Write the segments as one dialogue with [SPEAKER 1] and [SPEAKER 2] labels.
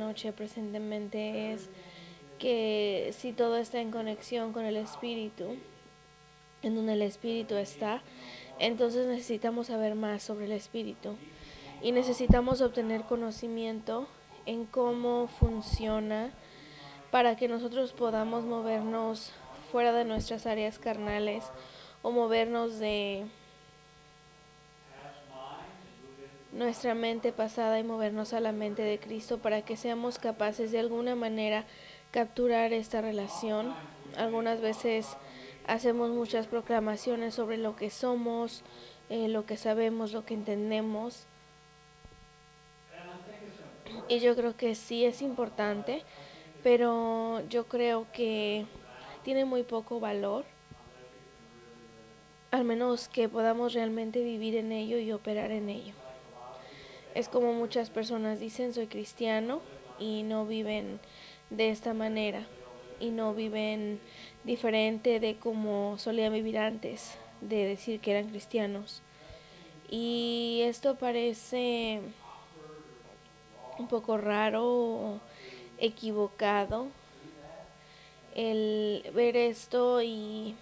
[SPEAKER 1] noche presentemente es que si todo está en conexión con el espíritu, en donde el espíritu está, entonces necesitamos saber más sobre el espíritu. Y necesitamos obtener conocimiento en cómo funciona para que nosotros podamos movernos fuera de nuestras áreas carnales o movernos de nuestra mente pasada y movernos a la mente de Cristo para que seamos capaces de alguna manera capturar esta relación. Algunas veces hacemos muchas proclamaciones sobre lo que somos, eh, lo que sabemos, lo que entendemos. Y yo creo que sí es importante, pero yo creo que tiene muy poco valor, al menos que podamos realmente vivir en ello y operar en ello. Es como muchas personas dicen, soy cristiano y no viven de esta manera y no viven diferente de como solían vivir antes de decir que eran cristianos. Y esto parece un poco raro, equivocado, el ver esto y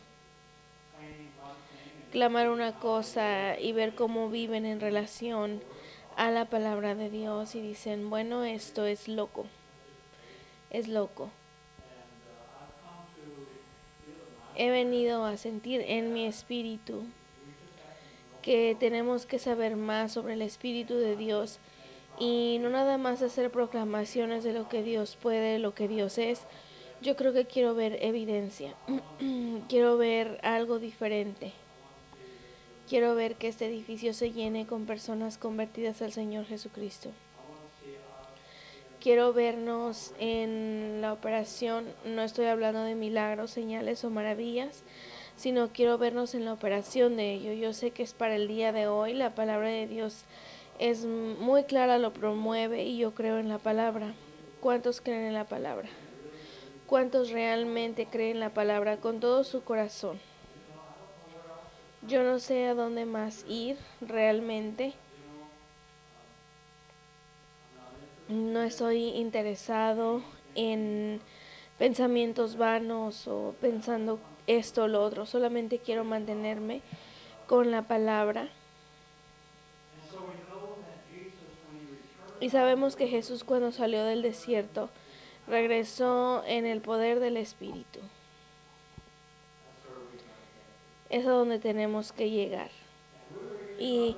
[SPEAKER 1] clamar una cosa y ver cómo viven en relación a la palabra de Dios y dicen, bueno, esto es loco, es loco. He venido a sentir en mi espíritu que tenemos que saber más sobre el espíritu de Dios y no nada más hacer proclamaciones de lo que Dios puede, lo que Dios es. Yo creo que quiero ver evidencia, quiero ver algo diferente. Quiero ver que este edificio se llene con personas convertidas al Señor Jesucristo. Quiero vernos en la operación, no estoy hablando de milagros, señales o maravillas, sino quiero vernos en la operación de ello. Yo sé que es para el día de hoy, la palabra de Dios es muy clara, lo promueve y yo creo en la palabra. ¿Cuántos creen en la palabra? ¿Cuántos realmente creen en la palabra con todo su corazón? Yo no sé a dónde más ir realmente. No estoy interesado en pensamientos vanos o pensando esto o lo otro. Solamente quiero mantenerme con la palabra. Y sabemos que Jesús cuando salió del desierto regresó en el poder del Espíritu es a donde tenemos que llegar. Y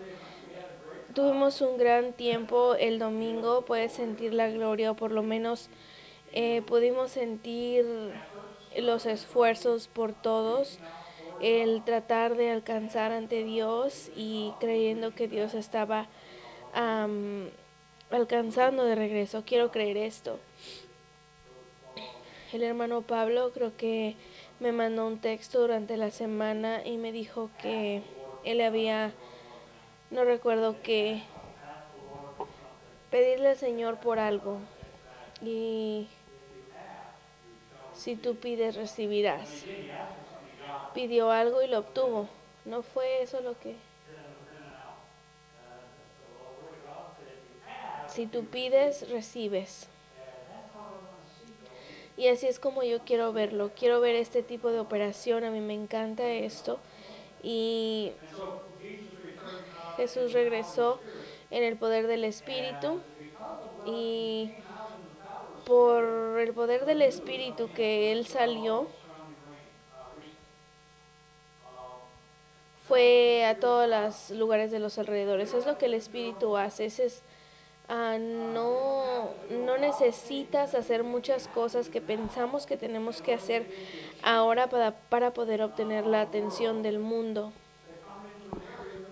[SPEAKER 1] tuvimos un gran tiempo el domingo, puedes sentir la gloria o por lo menos eh, pudimos sentir los esfuerzos por todos, el tratar de alcanzar ante Dios y creyendo que Dios estaba alcanzando de regreso. Quiero creer esto. El hermano Pablo creo que me mandó un texto durante la semana y me dijo que él había, no recuerdo qué, pedirle al Señor por algo. Y si tú pides, recibirás. Pidió algo y lo obtuvo. ¿No fue eso lo que... Si tú pides, recibes. Y así es como yo quiero verlo. Quiero ver este tipo de operación. A mí me encanta esto. Y Jesús regresó en el poder del Espíritu. Y por el poder del Espíritu que Él salió, fue a todos los lugares de los alrededores. es lo que el Espíritu hace. Ese es Ah, no, no necesitas hacer muchas cosas que pensamos que tenemos que hacer ahora para, para poder obtener la atención del mundo,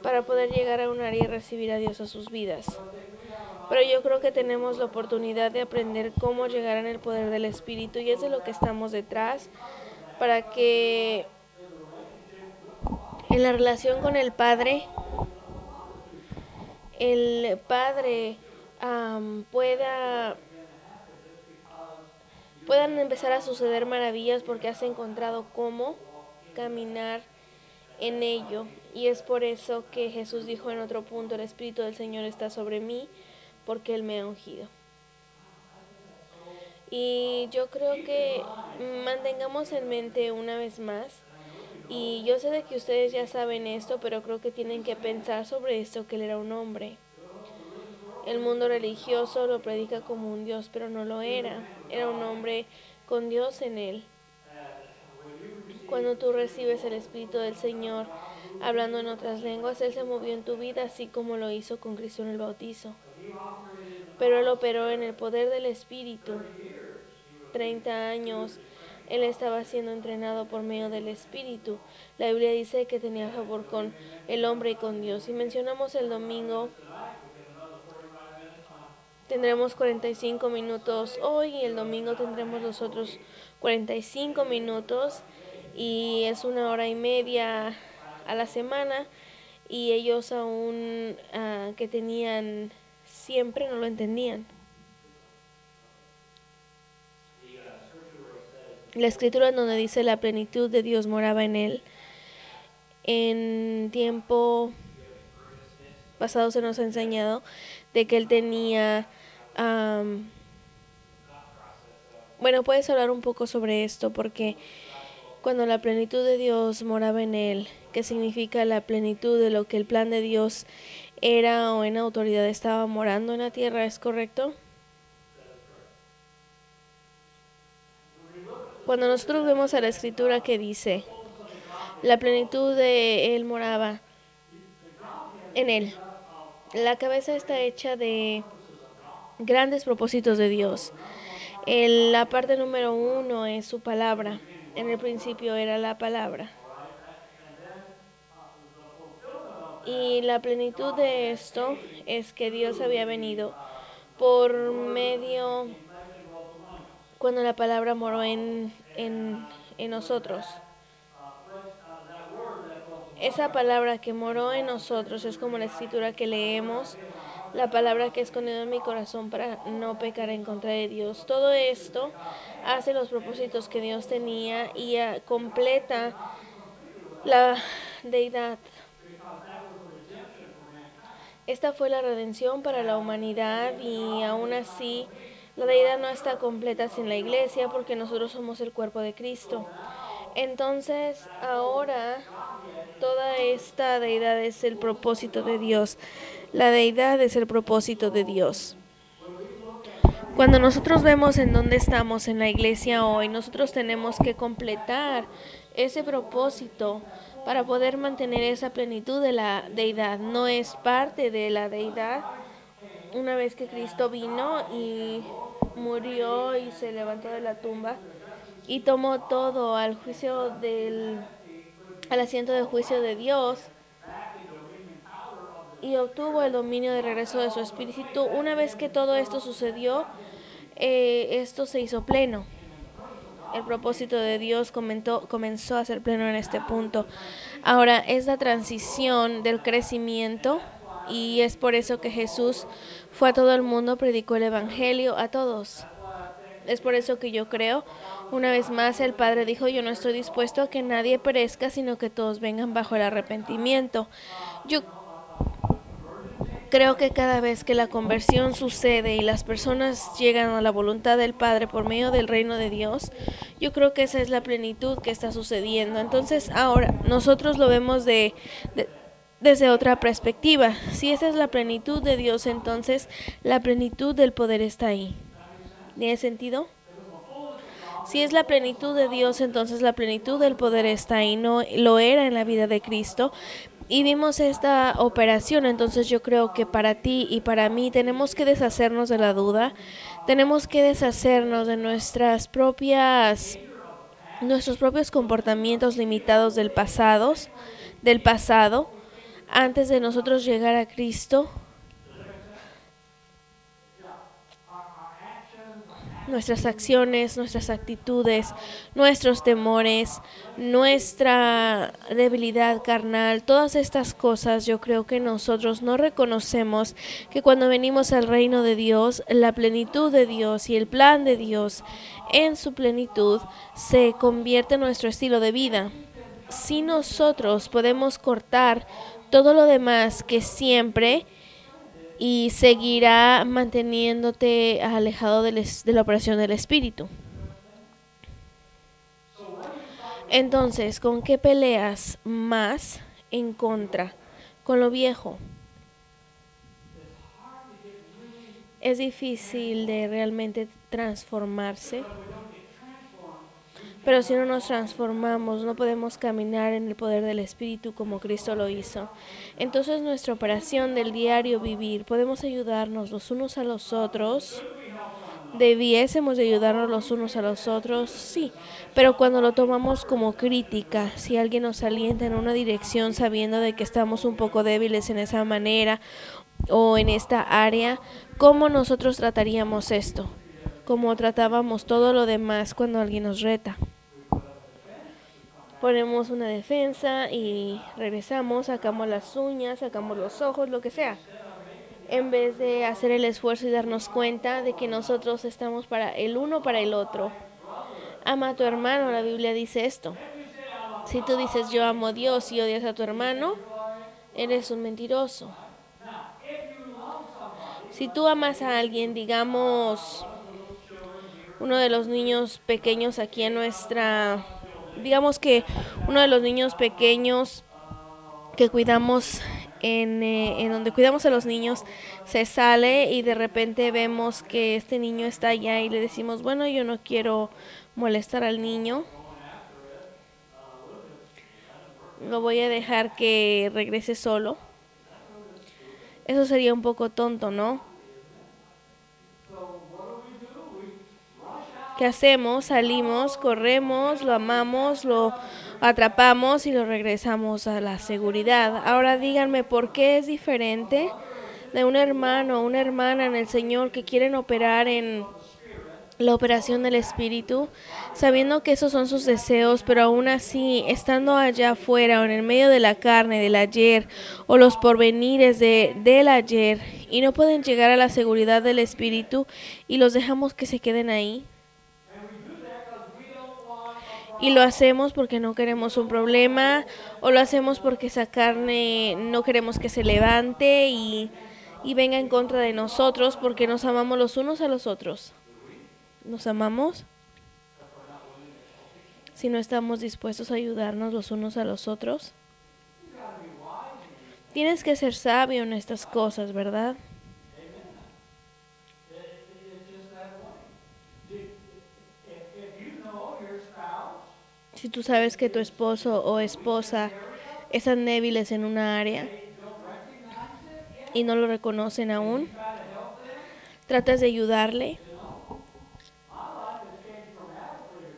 [SPEAKER 1] para poder llegar a un área y recibir a Dios a sus vidas. Pero yo creo que tenemos la oportunidad de aprender cómo llegar en el poder del Espíritu y es de lo que estamos detrás para que en la relación con el Padre, el Padre pueda puedan empezar a suceder maravillas porque has encontrado cómo caminar en ello. Y es por eso que Jesús dijo en otro punto, el Espíritu del Señor está sobre mí porque Él me ha ungido. Y yo creo que mantengamos en mente una vez más, y yo sé de que ustedes ya saben esto, pero creo que tienen que pensar sobre esto, que él era un hombre. El mundo religioso lo predica como un Dios, pero no lo era. Era un hombre con Dios en él. Cuando tú recibes el Espíritu del Señor hablando en otras lenguas, Él se movió en tu vida así como lo hizo con Cristo en el bautizo. Pero Él operó en el poder del Espíritu. 30 años Él estaba siendo entrenado por medio del Espíritu. La Biblia dice que tenía favor con el hombre y con Dios. Y mencionamos el domingo Tendremos 45 minutos hoy y el domingo tendremos los otros 45 minutos y es una hora y media a la semana y ellos aún uh, que tenían siempre no lo entendían. La escritura donde dice la plenitud de Dios moraba en él. En tiempo pasado se nos ha enseñado de que él tenía bueno, puedes hablar un poco sobre esto porque cuando la plenitud de Dios moraba en él, ¿qué significa la plenitud de lo que el plan de Dios era o en autoridad estaba morando en la tierra, ¿es correcto? Cuando nosotros vemos a la escritura que dice, la plenitud de él moraba en él. La cabeza está hecha de grandes propósitos de Dios. la parte número uno es su palabra. En el principio era la palabra. Y la plenitud de esto es que Dios había venido por medio cuando la palabra moró en, en, en nosotros. Esa palabra que moró en nosotros es como la escritura que leemos la palabra que he escondido en mi corazón para no pecar en contra de Dios. Todo esto hace los propósitos que Dios tenía y ah, completa la deidad. Esta fue la redención para la humanidad y aún así la deidad no está completa sin la iglesia porque nosotros somos el cuerpo de Cristo. Entonces ahora toda esta deidad es el propósito de Dios. La deidad es el propósito de Dios. Cuando nosotros vemos en dónde estamos en la iglesia hoy, nosotros tenemos que completar ese propósito para poder mantener esa plenitud de la deidad. No es parte de la deidad. Una vez que Cristo vino y murió y se levantó de la tumba y tomó todo al juicio del al asiento de juicio de Dios, y obtuvo el dominio de regreso de su espíritu. Una vez que todo esto sucedió, eh, esto se hizo pleno. El propósito de Dios comentó, comenzó a ser pleno en este punto. Ahora es la transición del crecimiento y es por eso que Jesús fue a todo el mundo, predicó el Evangelio a todos. Es por eso que yo creo, una vez más el Padre dijo, yo no estoy dispuesto a que nadie perezca, sino que todos vengan bajo el arrepentimiento. Yo Creo que cada vez que la conversión sucede y las personas llegan a la voluntad del Padre por medio del reino de Dios, yo creo que esa es la plenitud que está sucediendo. Entonces ahora nosotros lo vemos de, desde otra perspectiva. Si esa es la plenitud de Dios, entonces la plenitud del poder está ahí. ¿Tiene sentido? Si es la plenitud de Dios, entonces la plenitud del poder está ahí. No lo era en la vida de Cristo, y vimos esta operación, entonces yo creo que para ti y para mí tenemos que deshacernos de la duda, tenemos que deshacernos de nuestras propias nuestros propios comportamientos limitados del pasado, del pasado antes de nosotros llegar a Cristo nuestras acciones, nuestras actitudes, nuestros temores, nuestra debilidad carnal, todas estas cosas yo creo que nosotros no reconocemos que cuando venimos al reino de Dios, la plenitud de Dios y el plan de Dios en su plenitud se convierte en nuestro estilo de vida. Si nosotros podemos cortar todo lo demás que siempre y seguirá manteniéndote alejado de, la operación del espíritu. Entonces, ¿con qué peleas más en contra? Con lo viejo. Es difícil de realmente transformarse. Pero si no nos transformamos, no podemos caminar en el poder del Espíritu como Cristo lo hizo. Entonces nuestra operación del diario vivir, podemos ayudarnos los unos a los otros. ¿Debiésemos de ayudarnos los unos a los otros? Sí, pero cuando lo tomamos como crítica, si alguien nos alienta en una dirección sabiendo de que estamos un poco débiles en esa manera o en esta área, ¿cómo nosotros trataríamos esto? Como tratábamos todo lo demás cuando alguien nos reta ponemos una defensa y regresamos, sacamos las uñas, sacamos los ojos, lo que sea. En vez de hacer el esfuerzo y darnos cuenta de que nosotros estamos para el uno para el otro. Ama a tu hermano, la Biblia dice esto. Si tú dices yo amo a Dios y odias a tu hermano, eres un mentiroso. Si tú amas a alguien, digamos, uno de los niños pequeños aquí en nuestra digamos que uno de los niños pequeños que cuidamos en, eh, en, donde cuidamos a los niños se sale y de repente vemos que este niño está allá y le decimos, bueno, yo no quiero molestar al niño. Lo voy a dejar que regrese solo. Eso sería un poco tonto, ¿no? ¿Qué hacemos? Salimos, corremos, lo amamos, lo atrapamos y lo regresamos a la seguridad. Ahora díganme por qué es diferente de un hermano o una hermana en el Señor que quieren operar en la operación del espíritu, sabiendo que esos son sus deseos, pero aún así, estando allá afuera o en el medio de la carne del ayer o los porvenires de, del ayer y no pueden llegar a la seguridad del espíritu y los dejamos que se queden ahí. Y lo hacemos porque no queremos un problema o lo hacemos porque esa carne no queremos que se levante y, y venga en contra de nosotros porque nos amamos los unos a los otros. ¿Nos amamos? Si no estamos dispuestos a ayudarnos los unos a los otros. Tienes que ser sabio en estas cosas, ¿verdad? Si tú sabes que tu esposo o esposa están débiles en una área y no lo reconocen aún, tratas de ayudarle.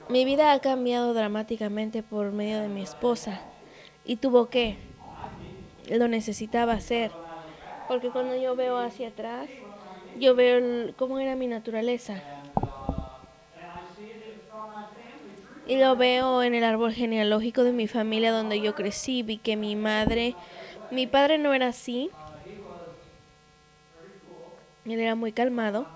[SPEAKER 1] Mi vida ha cambiado dramáticamente por medio de mi esposa. Y tuvo que, lo necesitaba hacer, porque cuando yo veo hacia atrás, yo veo cómo era mi naturaleza Y lo veo en el árbol genealógico de mi familia donde yo crecí. Vi que mi madre, mi padre no era así. Él era muy calmado.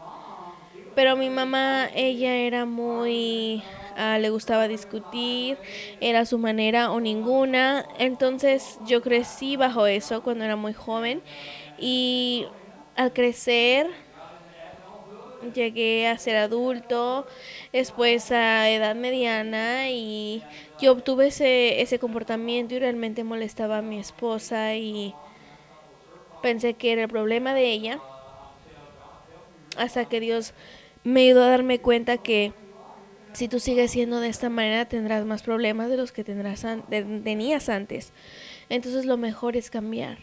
[SPEAKER 1] Pero mi mamá, ella era muy... Ah, le gustaba discutir, era su manera o ninguna. Entonces yo crecí bajo eso cuando era muy joven. Y al crecer llegué a ser adulto, después a edad mediana y yo obtuve ese, ese comportamiento y realmente molestaba a mi esposa y pensé que era el problema de ella hasta que Dios me ayudó a darme cuenta que si tú sigues siendo de esta manera tendrás más problemas de los que tendrás tenías antes. Entonces lo mejor es cambiar.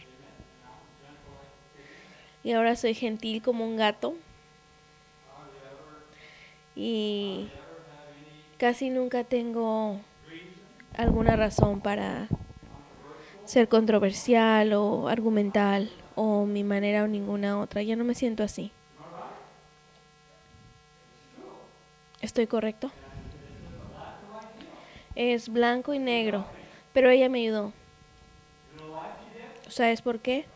[SPEAKER 1] Y ahora soy gentil como un gato y casi nunca tengo alguna razón para ser controversial o argumental o mi manera o ninguna otra. Ya no me siento así. ¿Estoy correcto? Es blanco y negro, pero ella me ayudó. ¿Sabes por qué?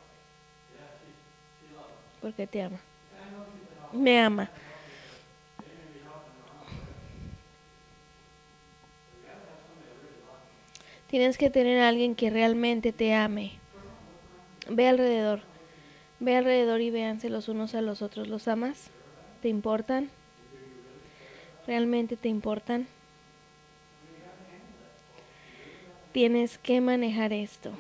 [SPEAKER 1] Porque te ama. Me ama. Tienes que tener a alguien que realmente te ame. Ve alrededor. Ve alrededor y véanse los unos a los otros. ¿Los amas? ¿Te importan? ¿Realmente te importan? Tienes que manejar esto.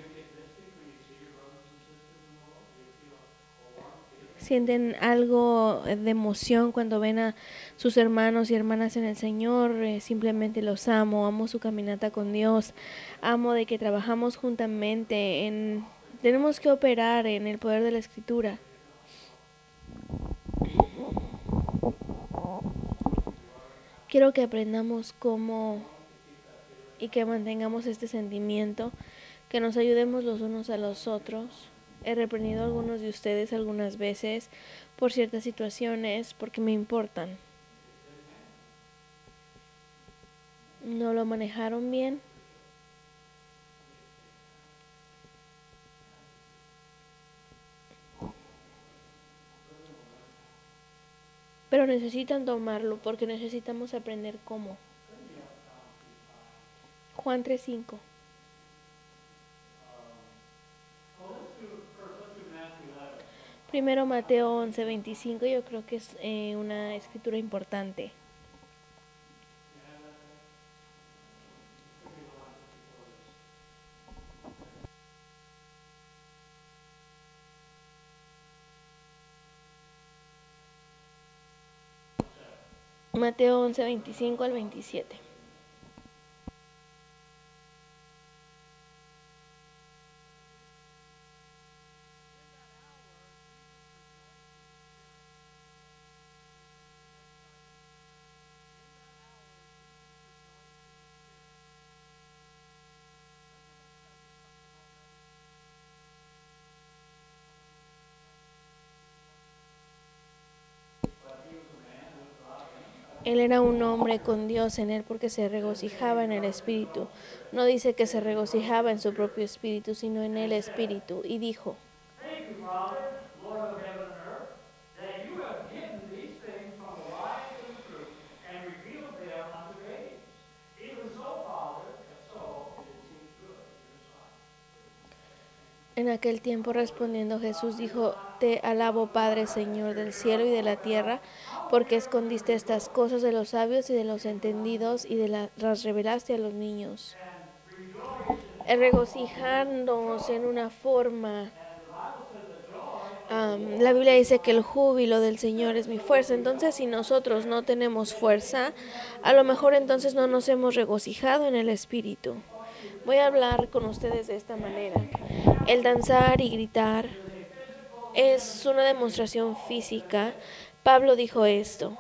[SPEAKER 1] Sienten algo de emoción cuando ven a sus hermanos y hermanas en el Señor, eh, simplemente los amo, amo su caminata con Dios, amo de que trabajamos juntamente, en, tenemos que operar en el poder de la Escritura. Quiero que aprendamos cómo y que mantengamos este sentimiento, que nos ayudemos los unos a los otros He reprendido a algunos de ustedes algunas veces por ciertas situaciones porque me importan. ¿No lo manejaron bien? Pero necesitan tomarlo porque necesitamos aprender cómo. Juan 3.5 Primero Mateo 11:25, yo creo que es eh, una escritura importante. Mateo 11:25 al 27. Él era un hombre con Dios en él porque se regocijaba en el Espíritu. No dice que se regocijaba en su propio Espíritu, sino en el Espíritu. Y dijo, En aquel tiempo respondiendo Jesús dijo, Te alabo Padre Señor del cielo y de la tierra, porque escondiste estas cosas de los sabios y de los entendidos y de las revelaste a los niños. Regocijarnos en una forma la Biblia dice que el júbilo del Señor es mi fuerza. Entonces, si nosotros no tenemos fuerza, a lo mejor entonces no nos hemos regocijado en el Espíritu. Voy a hablar con ustedes de esta manera. El danzar y gritar es una demostración física. Pablo dijo esto.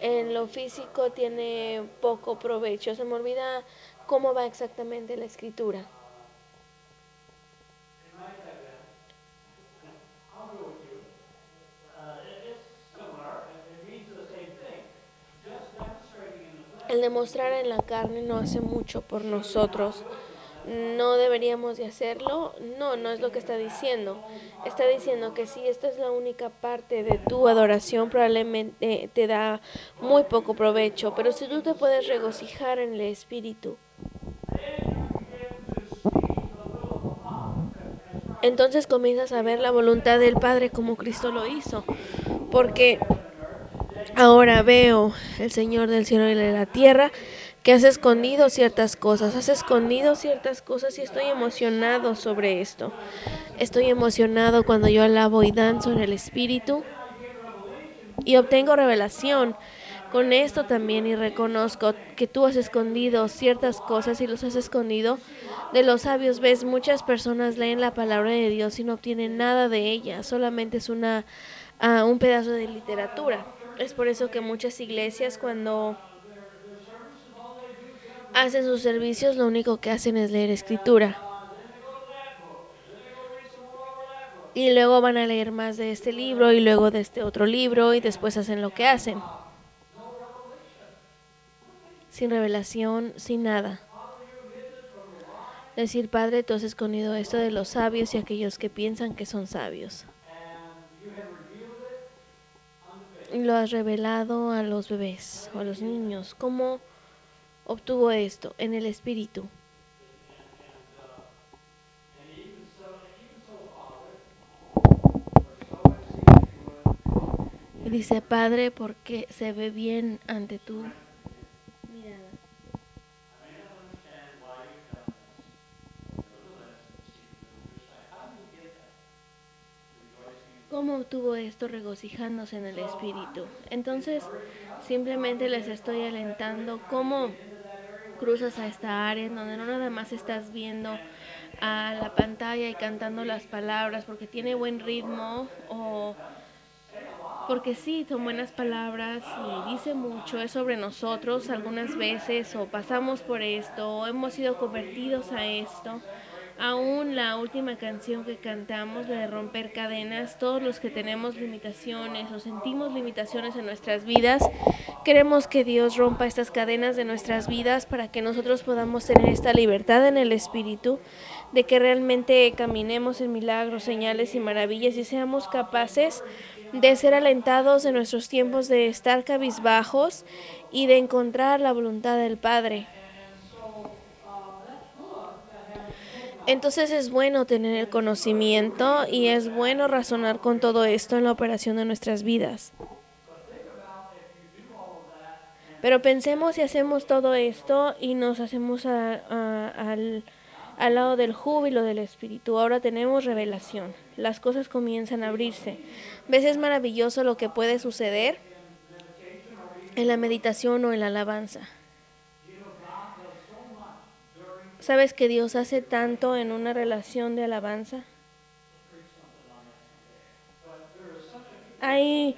[SPEAKER 1] En lo físico tiene poco provecho. Se me olvida cómo va exactamente la escritura. El demostrar en la carne no hace mucho por nosotros. No deberíamos de hacerlo. No, no es lo que está diciendo. Está diciendo que si esta es la única parte de tu adoración, probablemente te da muy poco provecho. Pero si tú te puedes regocijar en el Espíritu, entonces comienzas a ver la voluntad del Padre como Cristo lo hizo. Porque Ahora veo el Señor del cielo y de la tierra que has escondido ciertas cosas, has escondido ciertas cosas y estoy emocionado sobre esto. Estoy emocionado cuando yo alabo y danzo en el Espíritu y obtengo revelación con esto también y reconozco que tú has escondido ciertas cosas y los has escondido de los sabios. Ves, muchas personas leen la palabra de Dios y no obtienen nada de ella, solamente es una, uh, un pedazo de literatura. Es por eso que muchas iglesias cuando hacen sus servicios lo único que hacen es leer escritura. Y luego van a leer más de este libro y luego de este otro libro y después hacen lo que hacen. Sin revelación, sin nada. Decir, Padre, tú has escondido esto de los sabios y aquellos que piensan que son sabios. Lo has revelado a los bebés o a los niños. ¿Cómo obtuvo esto en el Espíritu. Dice, Padre, porque se ve bien ante tú. ¿Cómo obtuvo esto regocijándose en el Espíritu? Entonces, simplemente les estoy alentando cómo cruzas a esta área en donde no nada más estás viendo a la pantalla y cantando las palabras porque tiene buen ritmo o porque sí, son buenas palabras y dice mucho, es sobre nosotros algunas veces o pasamos por esto o hemos sido convertidos a esto Aún la última canción que cantamos, la de romper cadenas, todos los que tenemos limitaciones o sentimos limitaciones en nuestras vidas, queremos que Dios rompa estas cadenas de nuestras vidas para que nosotros podamos tener esta libertad en el Espíritu, de que realmente caminemos en milagros, señales y maravillas y seamos capaces de ser alentados en nuestros tiempos de estar cabizbajos y de encontrar la voluntad del Padre. Entonces es bueno tener el conocimiento y es bueno razonar con todo esto en la operación de nuestras vidas. Pero pensemos si hacemos todo esto y nos hacemos al, al lado del júbilo del Espíritu. Ahora tenemos revelación. Las cosas comienzan a abrirse. ¿Ves? Es maravilloso lo que puede suceder en la meditación o en la alabanza. ¿Sabes que Dios hace tanto en una relación de alabanza? Hay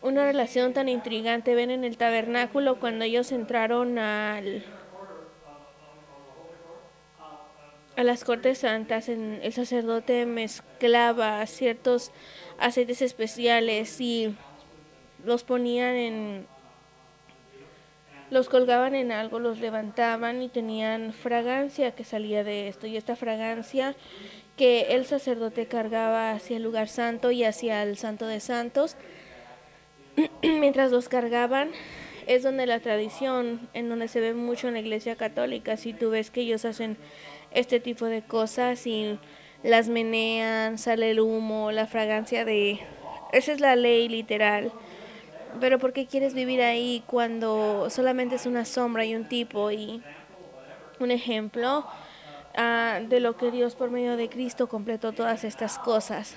[SPEAKER 1] una relación tan intrigante. Ven en el tabernáculo cuando ellos entraron al, a las cortes santas, el sacerdote mezclaba ciertos aceites especiales y los ponían en los colgaban en algo, los levantaban y tenían fragancia que salía de esto. Y esta fragancia que el sacerdote cargaba hacia el lugar santo y hacia el santo de santos, mientras los cargaban, es donde la tradición, en donde se ve mucho en la iglesia católica, si tú ves que ellos hacen este tipo de cosas y las menean, sale el humo, la fragancia de... Esa es la ley literal pero ¿por qué quieres vivir ahí cuando solamente es una sombra y un tipo y un ejemplo uh, de lo que Dios por medio de Cristo completó todas estas cosas?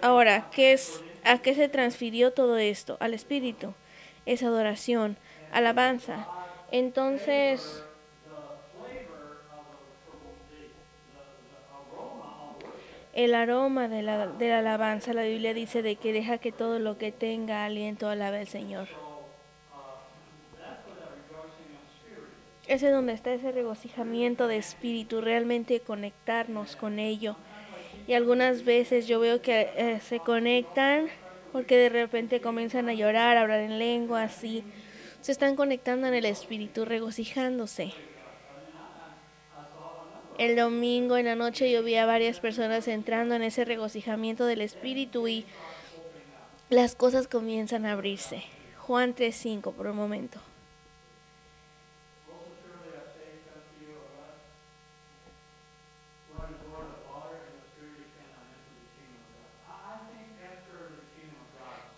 [SPEAKER 1] Ahora, ¿qué es, ¿a qué se transfirió todo esto? Al Espíritu. Es adoración, alabanza. Entonces, el aroma de la, de la alabanza, la Biblia dice de que deja que todo lo que tenga aliento alabe al Señor. Es donde está ese regocijamiento de espíritu, realmente conectarnos con ello. Y algunas veces yo veo que eh, se conectan porque de repente comienzan a llorar, a hablar en lengua, así. Se están conectando en el espíritu, regocijándose. El domingo en la noche yo vi a varias personas entrando en ese regocijamiento del Espíritu y las cosas comienzan a abrirse. Juan 3.5 por un momento.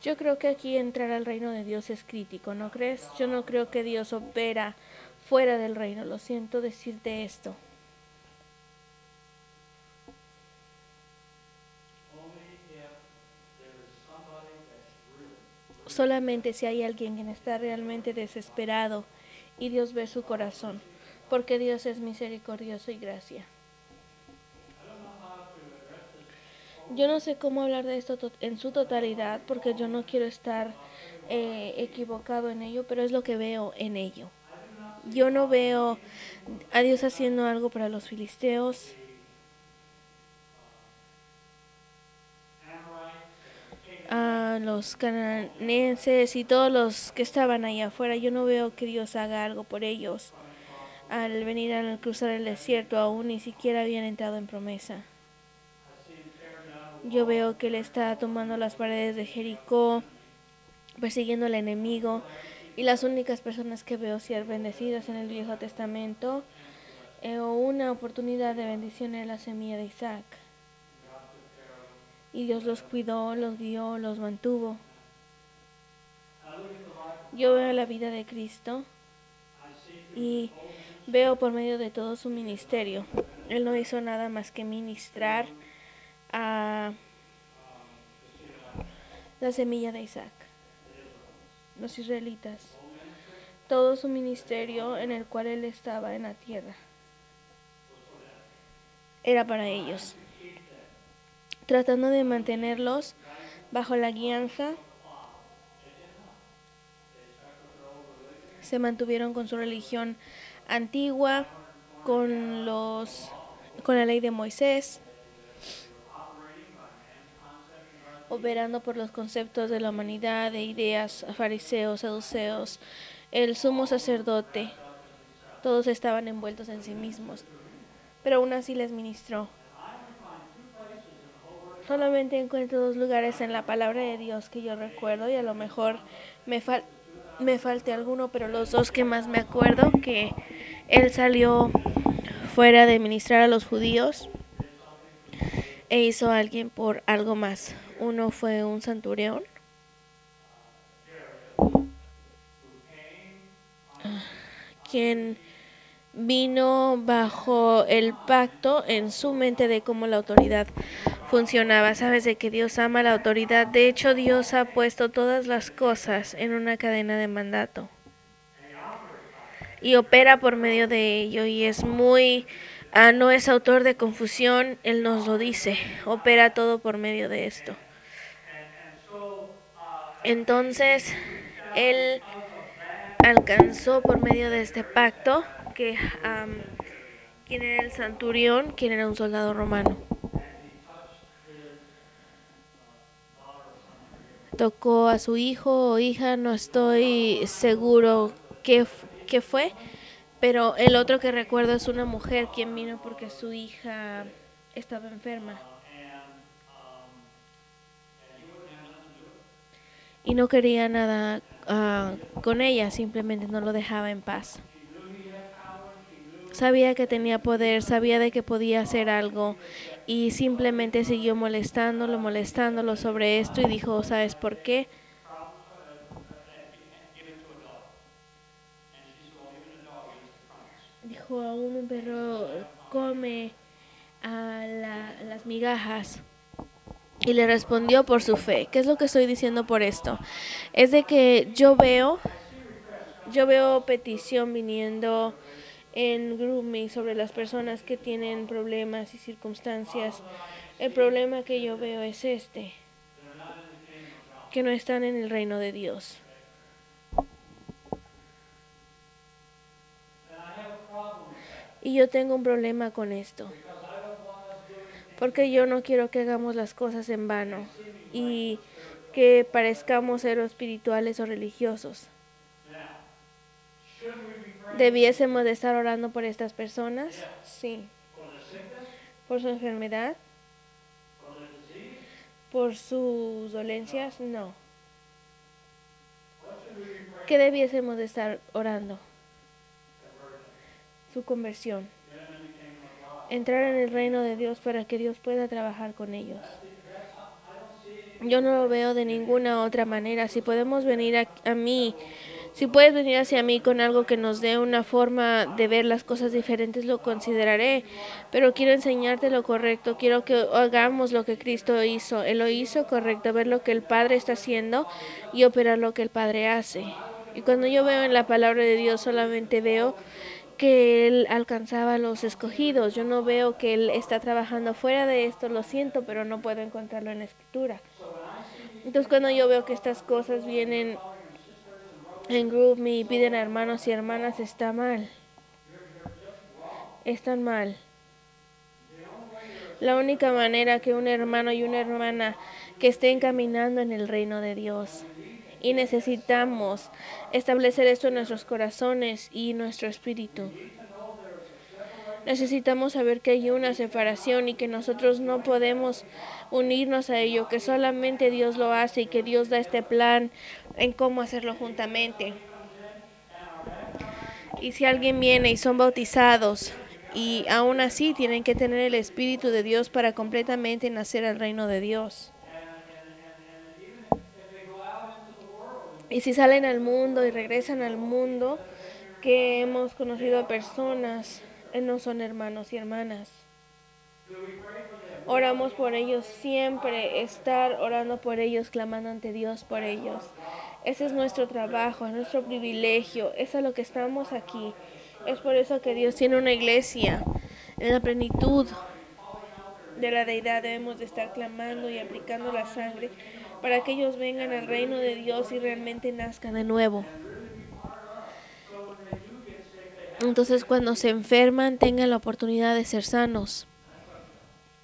[SPEAKER 1] Yo creo que aquí entrar al reino de Dios es crítico, ¿no crees? Yo no creo que Dios opera fuera del reino. Lo siento decirte esto. Solamente si hay alguien quien está realmente desesperado y Dios ve su corazón, porque Dios es misericordioso y gracia. Yo no sé cómo hablar de esto en su totalidad, porque yo no quiero estar eh, equivocado en ello, pero es lo que veo en ello. Yo no veo a Dios haciendo algo para los filisteos, los cananenses y todos los que estaban ahí afuera. Yo no veo que Dios haga algo por ellos. Al venir a cruzar el desierto, aún ni siquiera habían entrado en promesa. Yo veo que Él está tomando las paredes de Jericó, persiguiendo al enemigo. Y las únicas personas que veo ser bendecidas en el Viejo Testamento, eh, una oportunidad de bendición era la semilla de Isaac. Y Dios los cuidó, los guió, los mantuvo. Yo veo la vida de Cristo y veo por medio de todo su ministerio. Él no hizo nada más que ministrar a la semilla de Isaac, los israelitas, todo su ministerio en el cual él estaba en la tierra era para ellos, tratando de mantenerlos bajo la guianza. Se mantuvieron con su religión antigua, con los con la ley de Moisés, operando por los conceptos de la humanidad, de ideas, fariseos, saduceos, el sumo sacerdote, todos estaban envueltos en sí mismos, pero aún así les ministró. Solamente encuentro dos lugares en la palabra de Dios que yo recuerdo y a lo mejor me, fal me falte alguno, pero los dos que más me acuerdo que él salió fuera de ministrar a los judíos e hizo a alguien por algo más. Uno fue un centurión. quien vino bajo el pacto en su mente de cómo la autoridad funcionaba. Sabes de que Dios ama la autoridad. De hecho, Dios ha puesto todas las cosas en una cadena de mandato. Y opera por medio de ello. Y es muy... Ah, no es autor de confusión, Él nos lo dice. Opera todo por medio de esto. Entonces, Él alcanzó por medio de este pacto que quién era el centurión, quién era un soldado romano. Tocó a su hijo o hija, no estoy seguro qué, qué fue, pero el otro que recuerdo es una mujer quien vino porque su hija estaba enferma. Y no quería nada uh, con ella, simplemente no lo dejaba en paz. Sabía que tenía poder, sabía de que podía hacer algo y simplemente siguió molestándolo, molestándolo sobre esto y dijo, ¿sabes por qué? Dijo, aún un perro come a la, las migajas. Y le respondió por su fe. ¿Qué es lo que estoy diciendo por esto? Es de que yo veo, yo veo petición viniendo en grooming sobre las personas que tienen problemas y circunstancias. El problema que yo veo es este, que no están en el reino de Dios. Y yo tengo un problema con esto, porque yo no quiero que hagamos las cosas en vano y que parezcamos ser espirituales o religiosos. ¿Debiésemos de estar orando por estas personas? Sí. ¿Por su enfermedad? ¿Por sus dolencias? No. ¿Qué debiésemos de estar orando? Su conversión. Entrar en el reino de Dios para que Dios pueda trabajar con ellos. Yo no lo veo de ninguna otra manera. Si podemos venir a, a mí si puedes venir hacia mí con algo que nos dé una forma de ver las cosas diferentes, lo consideraré. Pero quiero enseñarte lo correcto. Quiero que hagamos lo que Cristo hizo. Él lo hizo correcto, ver lo que el Padre está haciendo y operar lo que el Padre hace. Y cuando yo veo en la palabra de Dios, solamente veo que Él alcanzaba a los escogidos. Yo no veo que Él está trabajando fuera de esto, lo siento, pero no puedo encontrarlo en la escritura. Entonces cuando yo veo que estas cosas vienen en Group Me piden a hermanos y hermanas está mal. Están mal. La única manera que un hermano y una hermana que estén caminando en el reino de Dios. Y necesitamos establecer esto en nuestros corazones y nuestro espíritu. Necesitamos saber que hay una separación y que nosotros no podemos unirnos a ello, que solamente Dios lo hace y que Dios da este plan en cómo hacerlo juntamente. Y si alguien viene y son bautizados y aún así tienen que tener el Espíritu de Dios para completamente nacer al reino de Dios. Y si salen al mundo y regresan al mundo, que hemos conocido a personas, eh, no son hermanos y hermanas. Oramos por ellos siempre, estar orando por ellos, clamando ante Dios por ellos. Ese es nuestro trabajo, es nuestro privilegio, es a lo que estamos aquí. Es por eso que Dios tiene una iglesia en la plenitud de la deidad. Debemos de estar clamando y aplicando la sangre para que ellos vengan al reino de Dios y realmente nazcan de nuevo. Entonces cuando se enferman tengan la oportunidad de ser sanos.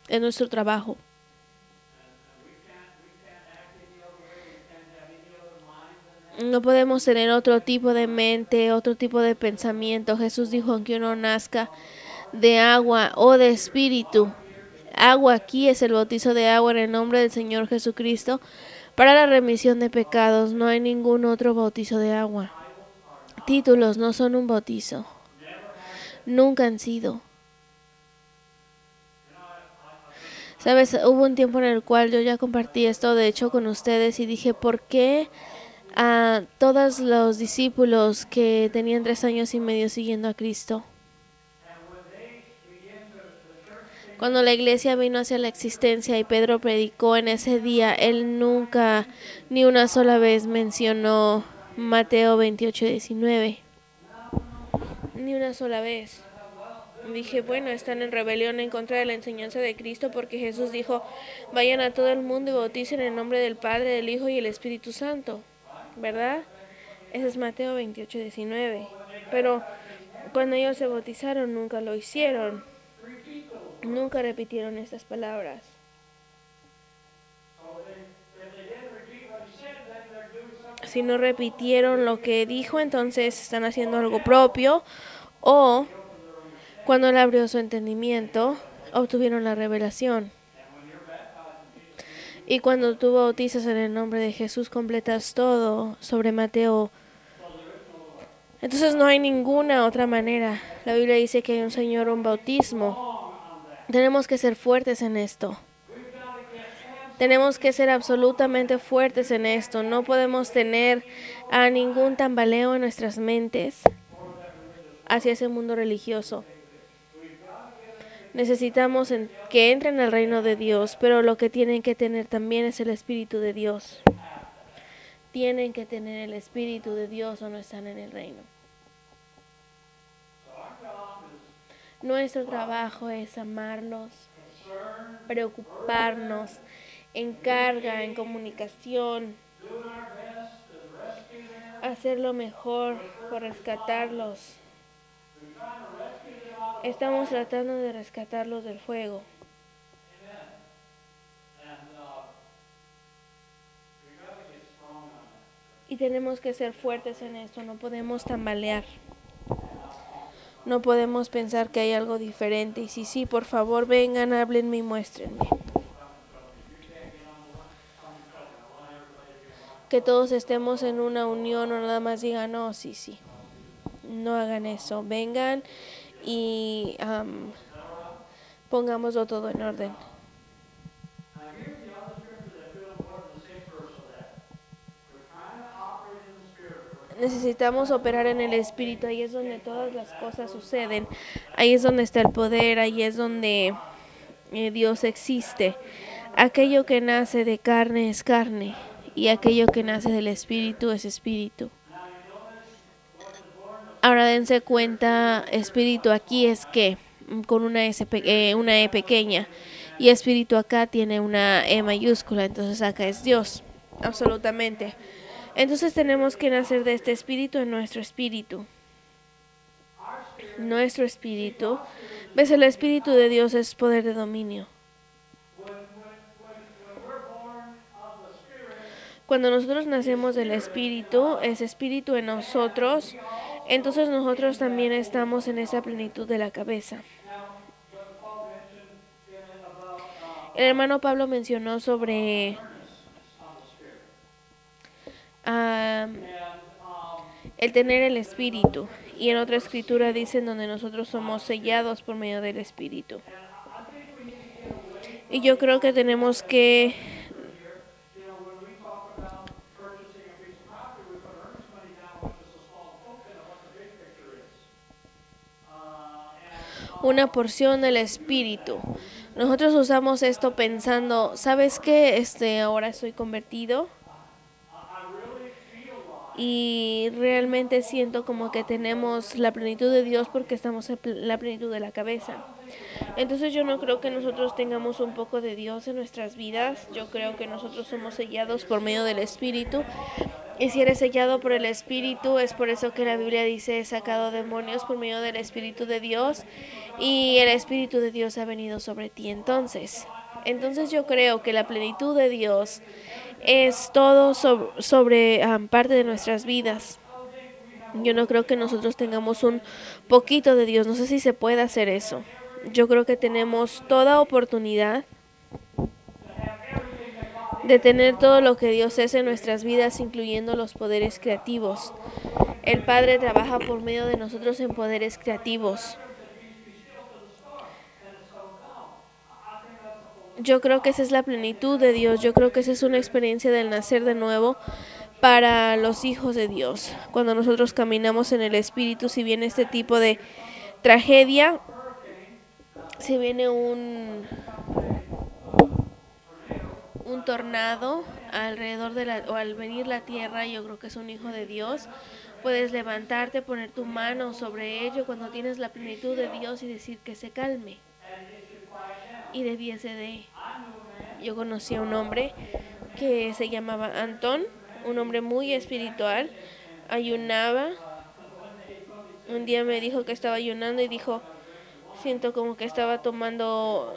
[SPEAKER 1] En nuestro trabajo. No podemos tener otro tipo de mente, otro tipo de pensamiento. Jesús dijo que uno nazca de agua o de espíritu. Agua aquí es el bautizo de agua en el nombre del Señor Jesucristo para la remisión de pecados. No hay ningún otro bautizo de agua. Títulos no son un bautizo. Nunca han sido. Sabes, hubo un tiempo en el cual yo ya compartí esto, de hecho, con ustedes y dije, ¿por qué a todos los discípulos que tenían tres años y medio siguiendo a Cristo? Cuando la iglesia vino hacia la existencia y Pedro predicó en ese día, él nunca ni una sola vez mencionó Mateo 28, 19. Ni una sola vez dije, bueno, están en rebelión en contra de la enseñanza de Cristo porque Jesús dijo, vayan a todo el mundo y bauticen en nombre del Padre, del Hijo y el Espíritu Santo, ¿verdad? Ese es Mateo 28, 19. Pero cuando ellos se bautizaron nunca lo hicieron, nunca repitieron estas palabras. Si no repitieron lo que dijo, entonces están haciendo algo propio o cuando él abrió su entendimiento, obtuvieron la revelación. Y cuando tú bautizas en el nombre de Jesús, completas todo sobre Mateo. Entonces no hay ninguna otra manera. La Biblia dice que hay un Señor, un bautismo. Tenemos que ser fuertes en esto. Tenemos que ser absolutamente fuertes en esto. No podemos tener a ningún tambaleo en nuestras mentes hacia ese mundo religioso. Necesitamos que entren al reino de Dios, pero lo que tienen que tener también es el Espíritu de Dios. Tienen que tener el Espíritu de Dios o no están en el reino. Nuestro trabajo es amarlos, preocuparnos, en carga, en comunicación, hacer lo mejor por rescatarlos Estamos tratando de rescatarlos del fuego. Y tenemos que ser fuertes en esto, no podemos tambalear. No podemos pensar que hay algo diferente. Y si sí, por favor, vengan, háblenme y muéstrenme. Que todos estemos en una unión o nada más digan, no, sí, sí. No hagan eso. Vengan y um, pongámoslo todo en orden. Necesitamos operar en el espíritu, ahí es donde todas las cosas suceden, ahí es donde está el poder, ahí es donde eh, Dios existe. Aquello que nace de carne es carne y aquello que nace del espíritu es espíritu. Ahora dense cuenta, espíritu aquí es que mm, con una, S, eh, E pequeña y espíritu acá tiene una E mayúscula, entonces acá es Dios, absolutamente. Entonces tenemos que nacer de este espíritu en nuestro espíritu. Nuestro espíritu, ves, el espíritu de Dios es poder de dominio. Cuando nosotros nacemos del espíritu, ese espíritu en nosotros entonces nosotros también estamos en esa plenitud de la cabeza. El hermano Pablo mencionó sobre el tener el espíritu Y en otra escritura dice donde nosotros somos sellados por medio del Espíritu. Y yo creo que tenemos que una porción del espíritu. Nosotros usamos esto pensando, ¿sabes qué? Este, ahora estoy convertido y realmente siento como que tenemos la plenitud de Dios porque estamos en la plenitud de la cabeza. Entonces yo no creo que nosotros tengamos un poco de Dios en nuestras vidas, yo creo que nosotros somos sellados por medio del Espíritu. Y si eres sellado por el Espíritu, es por eso que la Biblia dice, he sacado demonios por medio del Espíritu de Dios y el Espíritu de Dios ha venido sobre ti entonces. Entonces yo creo que la plenitud de Dios es todo sobre, parte de nuestras vidas. Yo no creo que nosotros tengamos un poquito de Dios. No sé si se puede hacer eso. Yo creo que tenemos toda oportunidad de tener todo lo que Dios es en nuestras vidas, incluyendo los poderes creativos. El Padre trabaja por medio de nosotros en poderes creativos. Yo creo que esa es la plenitud de Dios. Yo creo que esa es una experiencia del nacer de nuevo para los hijos de Dios. Cuando nosotros caminamos en el Espíritu, si viene este tipo de tragedia, si viene un un tornado alrededor de la o al venir la tierra, yo creo que es un hijo de Dios. Puedes levantarte, poner tu mano sobre ello cuando tienes la plenitud de Dios y decir que se calme y debiese de... Yo conocí a un hombre que se llamaba Antón, un hombre muy espiritual, ayunaba. Un día me dijo que estaba ayunando y dijo, siento como que estaba tomando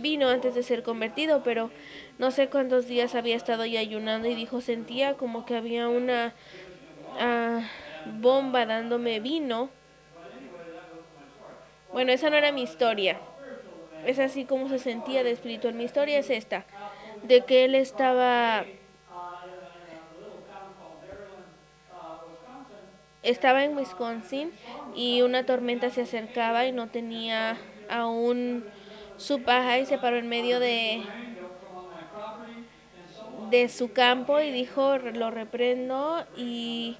[SPEAKER 1] vino antes de ser convertido, pero no sé cuántos días había estado ya ayunando y dijo, sentía como que había una ah, bomba dándome vino. Bueno, esa no era mi historia es así como se sentía de espiritual. Mi historia es esta, de que él estaba estaba en Wisconsin y una tormenta se acercaba y no tenía aún su paja y se paró en medio de de su campo y dijo lo reprendo y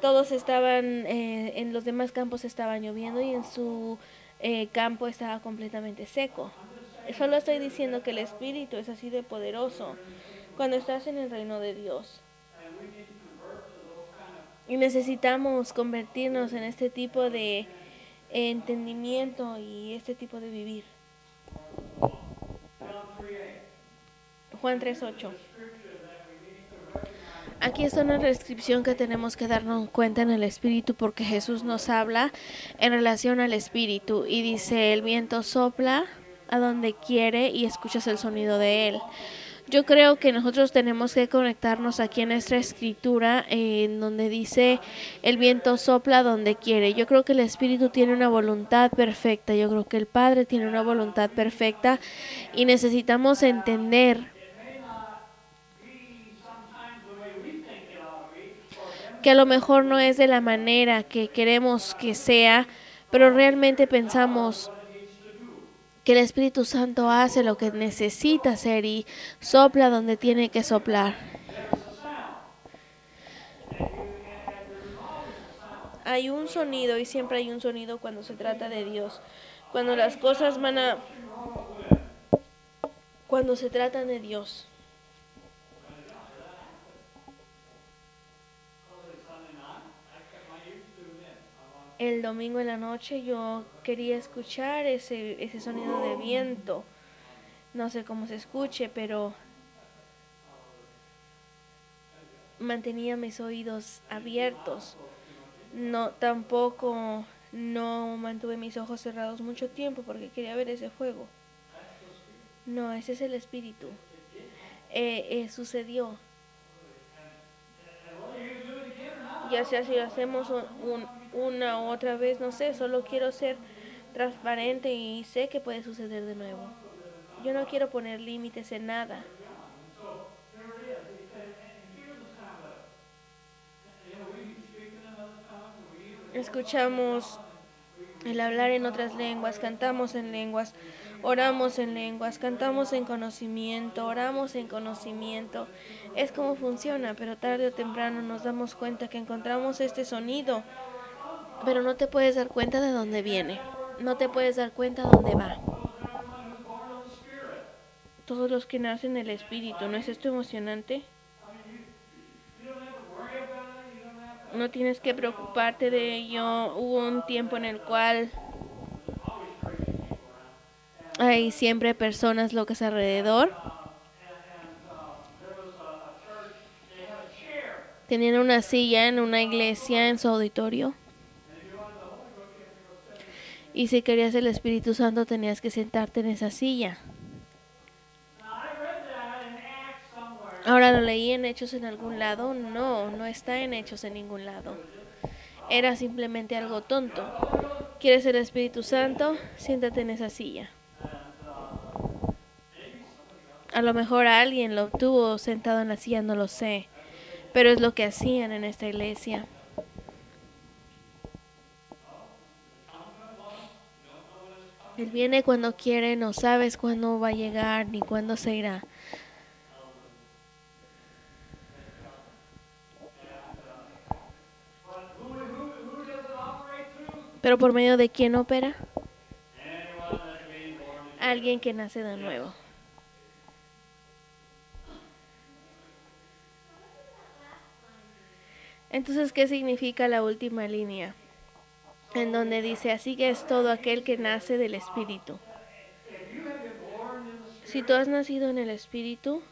[SPEAKER 1] todos estaban eh, en los demás campos estaba lloviendo y en su eh, campo estaba completamente seco. Solo estoy diciendo que el Espíritu es así de poderoso cuando estás en el reino de Dios. Y necesitamos convertirnos en este tipo de entendimiento y este tipo de vivir. Juan 3.8. Aquí está una descripción que tenemos que darnos cuenta en el Espíritu porque Jesús nos habla en relación al Espíritu y dice, el viento sopla a donde quiere y escuchas el sonido de él. Yo creo que nosotros tenemos que conectarnos aquí en nuestra escritura en donde dice el viento sopla donde quiere. Yo creo que el Espíritu tiene una voluntad perfecta, yo creo que el Padre tiene una voluntad perfecta y necesitamos entender que a lo mejor no es de la manera que queremos que sea, pero realmente pensamos que el Espíritu Santo hace lo que necesita hacer y sopla donde tiene que soplar. Hay un sonido y siempre hay un sonido cuando se trata de Dios. Cuando las cosas van a... Cuando se trata de Dios. El domingo en la noche yo quería escuchar ese, ese sonido de viento. No sé cómo se escuche, pero mantenía mis oídos abiertos. No, tampoco no mantuve mis ojos cerrados mucho tiempo porque quería ver ese fuego. No, ese es el espíritu. Eh, eh, sucedió. Ya sea si hacemos un una u otra vez, no sé, solo quiero ser transparente y sé que puede suceder de nuevo. Yo no quiero poner límites en nada. escuchamos el hablar en otras lenguas, cantamos en lenguas, oramos en lenguas, cantamos en conocimiento, oramos en conocimiento. Es como funciona, pero tarde o temprano nos damos cuenta que encontramos este sonido, pero no te puedes dar cuenta de dónde viene, no te puedes dar cuenta dónde va. Todos los que nacen del Espíritu, ¿no es esto emocionante? no tienes que preocuparte de ello. Hubo un tiempo en el cual hay siempre personas locas alrededor. Tenían una silla en una iglesia en su auditorio. Y si querías el Espíritu Santo tenías que sentarte en esa silla. Ahora lo leí en Hechos en algún lado. No, no está en Hechos en ningún lado. Era simplemente algo tonto. ¿Quieres el Espíritu Santo? Siéntate en esa silla. A lo mejor alguien lo obtuvo sentado en la silla, no lo sé. Pero es lo que hacían en esta iglesia. Él viene cuando quiere, no sabes cuándo va a llegar ni cuándo se irá. Pero por medio de quién opera? Alguien que nace de nuevo. Entonces, ¿qué significa la última línea? En donde dice, así que es todo aquel que nace del Espíritu. Si tú has nacido en el Espíritu,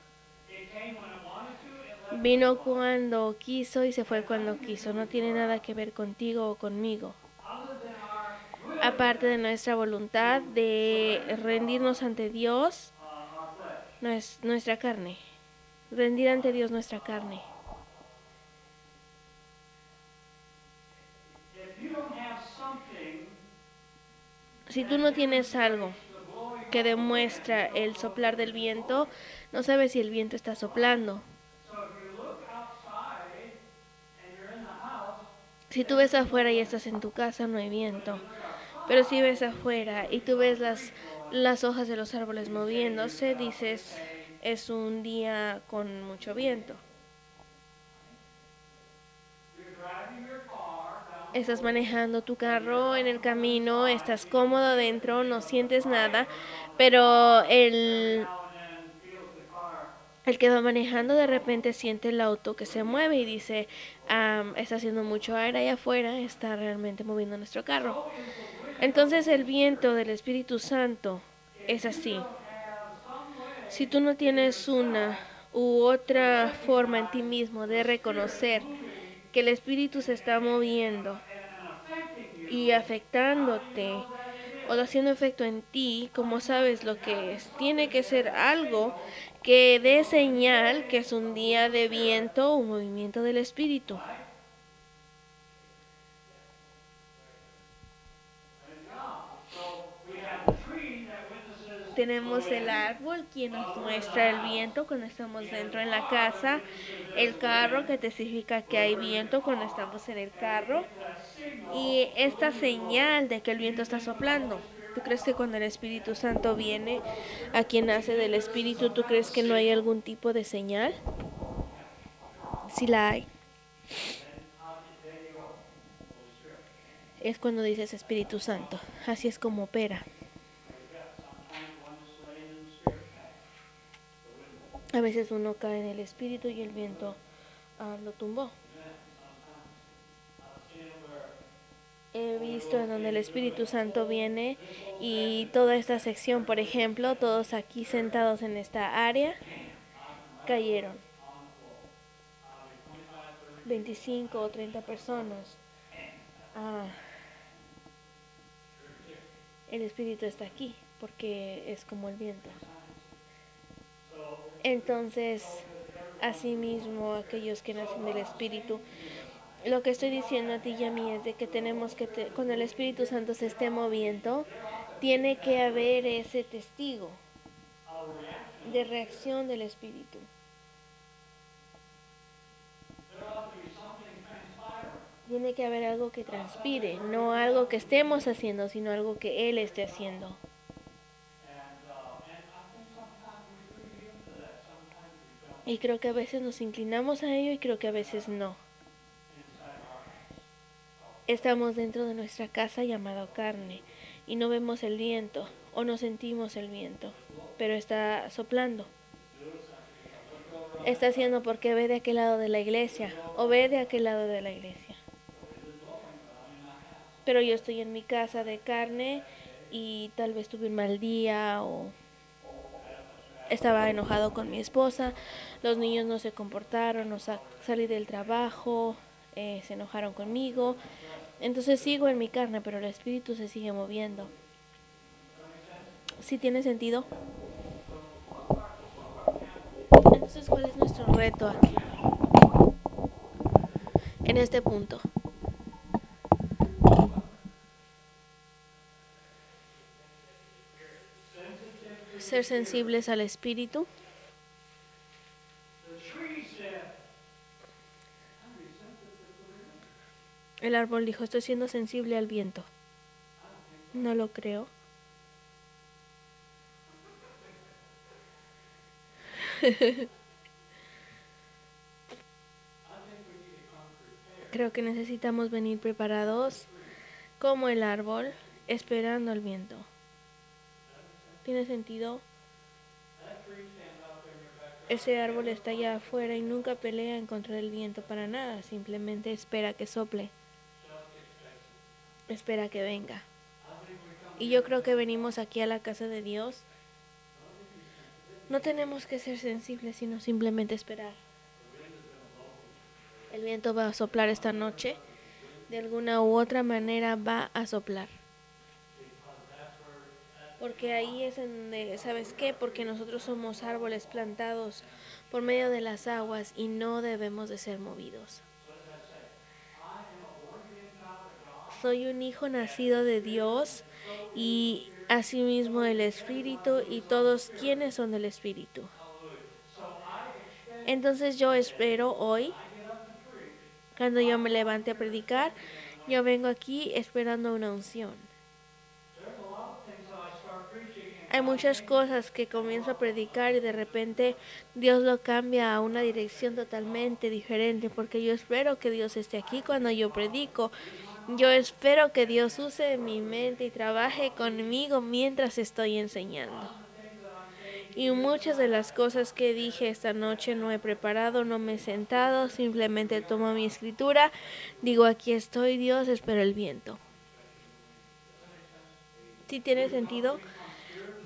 [SPEAKER 1] vino cuando quiso y se fue cuando quiso. No tiene nada que ver contigo o conmigo aparte de nuestra voluntad de rendirnos ante Dios, nuestra carne, rendir ante Dios nuestra carne. Si tú no tienes algo que demuestra el soplar del viento, no sabes si el viento está soplando. Si tú ves afuera y estás en tu casa, no hay viento. Pero si ves afuera y tú ves las, las hojas de los árboles moviéndose, dices, es un día con mucho viento. Estás manejando tu carro en el camino, estás cómodo dentro, no sientes nada, pero el, el que va manejando de repente siente el auto que se mueve y dice, está haciendo mucho aire ahí afuera, está realmente moviendo nuestro carro. Entonces el viento del Espíritu Santo es así. Si tú no tienes una u otra forma en ti mismo de reconocer que el Espíritu se está moviendo y afectándote o haciendo efecto en ti, como sabes lo que es, tiene que ser algo que dé señal que es un día de viento o movimiento del Espíritu. Tenemos el árbol quien nos muestra el viento cuando estamos dentro en la casa, el carro que testifica que hay viento cuando estamos en el carro y esta señal de que el viento está soplando. ¿Tú crees que cuando el Espíritu Santo viene a quien nace del Espíritu, tú crees que no hay algún tipo de señal? Si la hay. Es cuando dices Espíritu Santo. Así es como opera. A veces uno cae en el espíritu y el viento ah, lo tumbó. He visto en donde el Espíritu Santo viene y toda esta sección, por ejemplo, todos aquí sentados en esta área, cayeron. 25 o 30 personas. Ah, el Espíritu está aquí porque es como el viento. Entonces, asimismo, aquellos que nacen del Espíritu, lo que estoy diciendo a ti y a mí es de que tenemos que, cuando el Espíritu Santo se esté moviendo, tiene que haber ese testigo de reacción del Espíritu. Tiene que haber algo que transpire, no algo que estemos haciendo, sino algo que Él esté haciendo. Y creo que a veces nos inclinamos a ello y creo que a veces no. Estamos dentro de nuestra casa llamado carne y no vemos el viento o no sentimos el viento, pero está soplando. Está haciendo porque ve de aquel lado de la iglesia o ve de aquel lado de la iglesia. Pero yo estoy en mi casa de carne y tal vez tuve un mal día o estaba enojado con mi esposa, los niños no se comportaron, no salí del trabajo, eh, se enojaron conmigo. Entonces sigo en mi carne, pero el espíritu se sigue moviendo. ¿Sí tiene sentido? Entonces, ¿cuál es nuestro reto aquí? En este punto. Ser sensibles al espíritu. El árbol dijo, estoy siendo sensible al viento. No lo creo. Creo que necesitamos venir preparados como el árbol, esperando el viento tiene sentido. Ese árbol está allá afuera y nunca pelea en contra del viento para nada, simplemente espera que sople. Espera que venga. Y yo creo que venimos aquí a la casa de Dios. No tenemos que ser sensibles, sino simplemente esperar. El viento va a soplar esta noche. De alguna u otra manera va a soplar porque ahí es en donde, ¿sabes qué? Porque nosotros somos árboles plantados por medio de las aguas y no debemos de ser movidos. Soy un hijo nacido de Dios y asimismo el Espíritu y todos quienes son del Espíritu. Entonces yo espero hoy, cuando yo me levante a predicar, yo vengo aquí esperando una unción. Hay muchas cosas que comienzo a predicar y de repente Dios lo cambia a una dirección totalmente diferente porque yo espero que Dios esté aquí cuando yo predico. Yo espero que Dios use mi mente y trabaje conmigo mientras estoy enseñando. Y muchas de las cosas que dije esta noche no he preparado, no me he sentado, simplemente tomo mi escritura, digo aquí estoy Dios, espero el viento. ¿Sí tiene sentido?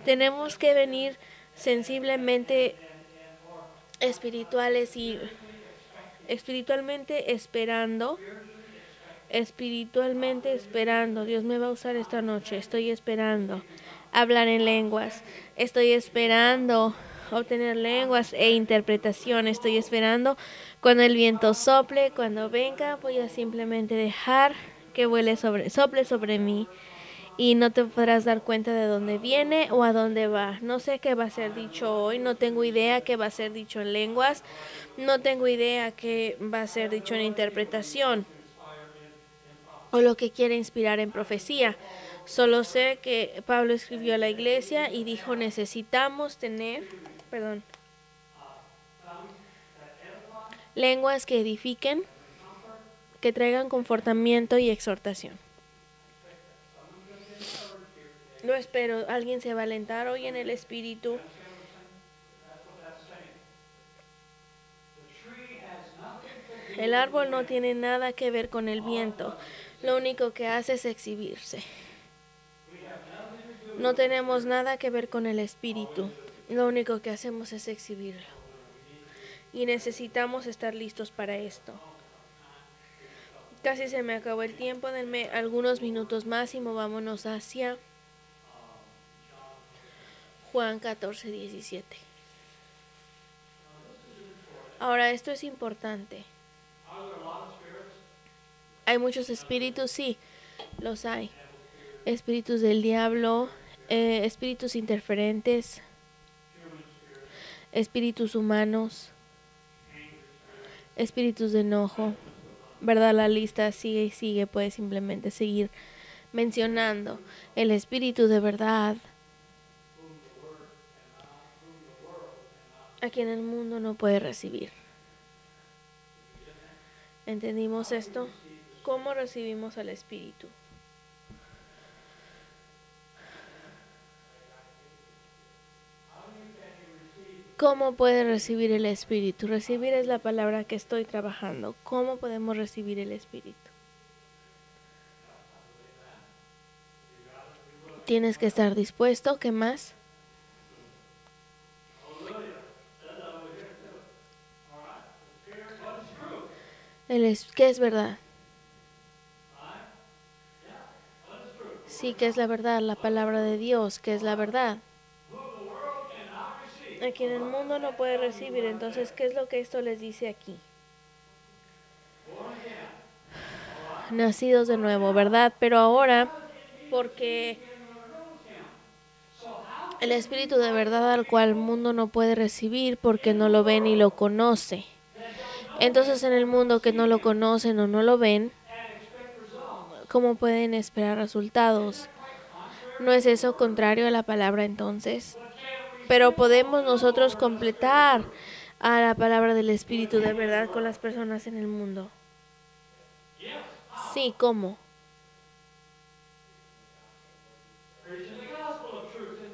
[SPEAKER 1] Tenemos que venir sensiblemente espirituales y espiritualmente esperando, espiritualmente esperando. Dios me va a usar esta noche, estoy esperando hablar en lenguas, estoy esperando obtener lenguas e interpretación, estoy esperando cuando el viento sople, cuando venga, voy a simplemente dejar que vuele sobre, sople sobre mí y no te podrás dar cuenta de dónde viene o a dónde va. No sé qué va a ser dicho hoy, no tengo idea qué va a ser dicho en lenguas, no tengo idea qué va a ser dicho en interpretación o lo que quiere inspirar en profecía. Solo sé que Pablo escribió a la iglesia y dijo necesitamos tener, perdón, lenguas que edifiquen, que traigan confortamiento y exhortación. Lo espero. Alguien se va a alentar hoy en el espíritu. El árbol no tiene nada que ver con el viento. Lo único que hace es exhibirse. No tenemos nada que ver con el espíritu. Lo único que hacemos es exhibirlo. Y necesitamos estar listos para esto. Casi se me acabó el tiempo. Denme algunos minutos más y movámonos hacia Juan 14, 17. Ahora, esto es importante. ¿Hay muchos espíritus? Sí, los hay. Espíritus del diablo, eh, espíritus interferentes, espíritus humanos, espíritus de enojo, ¿verdad? La lista sigue y sigue, puedes simplemente seguir mencionando el Espíritu de verdad, a quien el mundo no puede recibir. ¿Entendimos esto? ¿Cómo recibimos al Espíritu? ¿Cómo puede recibir el Espíritu? Recibir es la palabra que estoy trabajando. ¿Cómo podemos recibir el Espíritu? Tienes que estar dispuesto. ¿Qué más? Es, ¿Qué es verdad? Sí, que es la verdad, la palabra de Dios, que es la verdad a quien el mundo no puede recibir. Entonces, ¿qué es lo que esto les dice aquí? Nacidos de nuevo, ¿verdad? Pero ahora, porque el Espíritu de verdad al cual el mundo no puede recibir porque no lo ven y lo conoce. Entonces en el mundo que no lo conocen o no lo ven, ¿cómo pueden esperar resultados? ¿No es eso contrario a la palabra entonces? pero podemos nosotros completar a la palabra del Espíritu de verdad con las personas en el mundo. Sí, ¿cómo?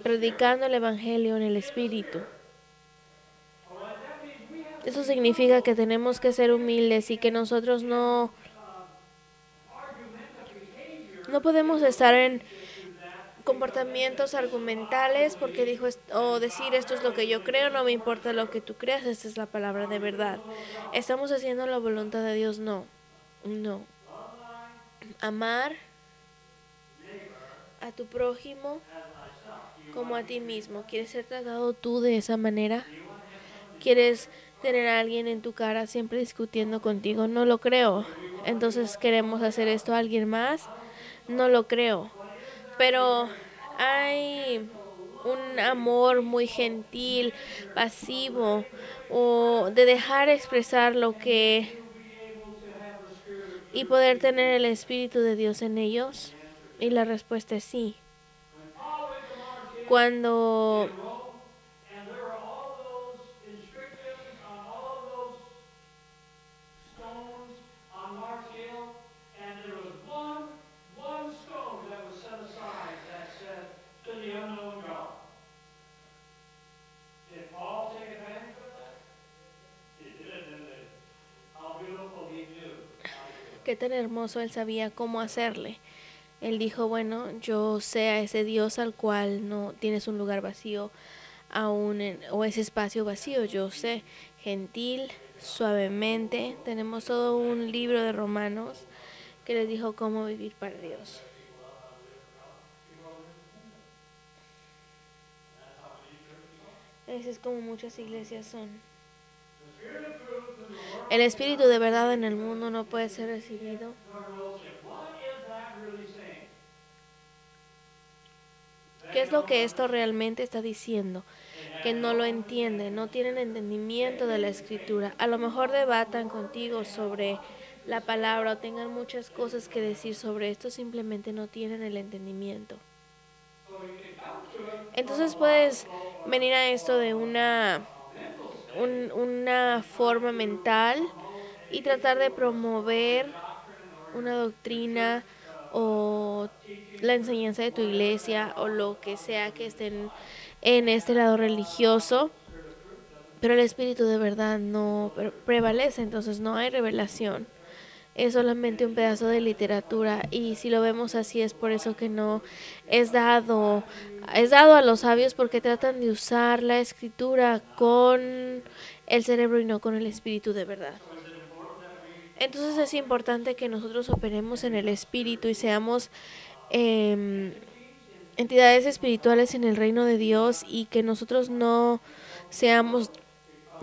[SPEAKER 1] Predicando el Evangelio en el Espíritu. Eso significa que tenemos que ser humildes y que nosotros no no podemos estar en comportamientos argumentales porque dijo o decir esto es lo que yo creo, no me importa lo que tú creas, esta es la palabra de verdad. Estamos haciendo la voluntad de Dios, no. No. Amar a tu prójimo como a ti mismo. ¿Quieres ser tratado tú de esa manera? ¿Quieres tener a alguien en tu cara siempre discutiendo contigo? No lo creo. Entonces queremos hacer esto a alguien más? No lo creo pero hay un amor muy gentil, pasivo, o de dejar expresar lo que y poder tener el Espíritu de Dios en ellos? Y la respuesta es sí. Cuando qué tan hermoso él sabía cómo hacerle. Él dijo, bueno, yo sé a ese Dios al cual no tienes un lugar vacío aún o ese espacio vacío, yo sé, gentil, suavemente. Tenemos todo un libro de Romanos que les dijo cómo vivir para Dios. Ese es como muchas iglesias son. El espíritu de verdad en el mundo no puede ser recibido. ¿Qué es lo que esto realmente está diciendo? Que no lo entienden, no tienen entendimiento de la escritura. A lo mejor debatan contigo sobre la palabra o tengan muchas cosas que decir sobre esto, simplemente no tienen el entendimiento. Entonces puedes venir a esto de una una forma mental y tratar de promover una doctrina o la enseñanza de tu iglesia o lo que sea que estén en este lado religioso, pero el espíritu de verdad no prevalece, entonces no hay revelación. Es solamente un pedazo de literatura y si lo vemos así es por eso que no es dado es dado a los sabios porque tratan de usar la escritura con el cerebro y no con el espíritu de verdad. Entonces es importante que nosotros operemos en el espíritu y seamos em, entidades espirituales en el reino de Dios y que nosotros no seamos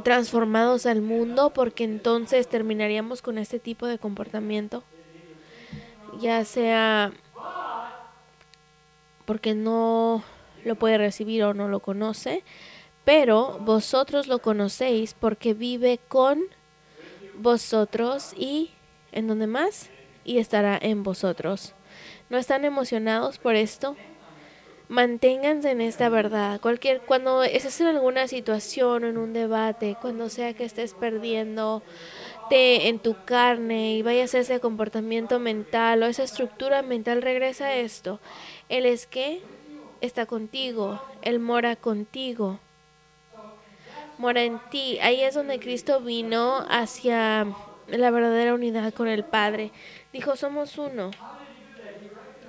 [SPEAKER 1] transformados al mundo porque entonces terminaríamos con este tipo de comportamiento, ya sea porque no lo puede recibir o no lo conoce, pero vosotros lo conocéis porque vive con vosotros y en donde más y estará en vosotros. ¿No están emocionados por esto? Manténganse en esta verdad. Cualquier, cuando estés en alguna situación o en un debate, cuando sea que estés perdiendo en tu carne y vayas a ese comportamiento mental o esa estructura mental, regresa a esto. Él es que está contigo, Él mora contigo, mora en ti. Ahí es donde Cristo vino hacia la verdadera unidad con el Padre. Dijo, somos uno.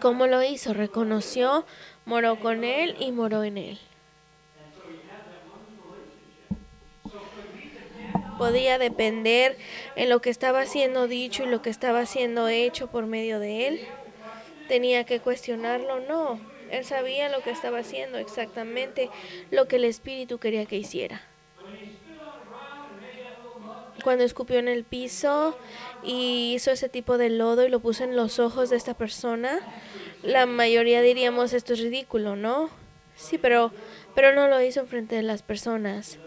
[SPEAKER 1] ¿Cómo lo hizo? Reconoció, moró con Él y moró en Él. Podía depender en lo que estaba siendo dicho y lo que estaba siendo hecho por medio de Él. Tenía que cuestionarlo, no. Él sabía lo que estaba haciendo, exactamente lo que el Espíritu quería que hiciera cuando escupió en el piso y hizo ese tipo de lodo y lo puso en los ojos de esta persona, la mayoría diríamos esto es ridículo, ¿no? Sí, pero, pero no lo hizo frente de las personas.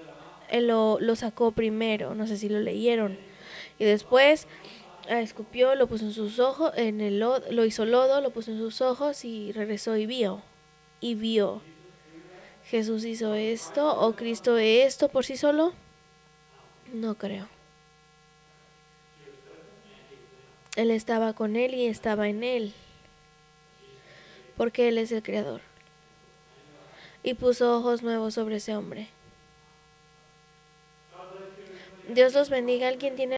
[SPEAKER 1] Él lo, lo sacó primero, no sé si lo leyeron. Y después escupió, lo puso en sus ojos, en el lo hizo lodo, lo puso en sus ojos y regresó y vio. Y vio. Jesús hizo esto o Cristo esto por sí solo. No creo. Él estaba con él y estaba en él, porque Él es el Creador. Y puso ojos nuevos sobre ese hombre. Dios los bendiga. ¿Alguien tiene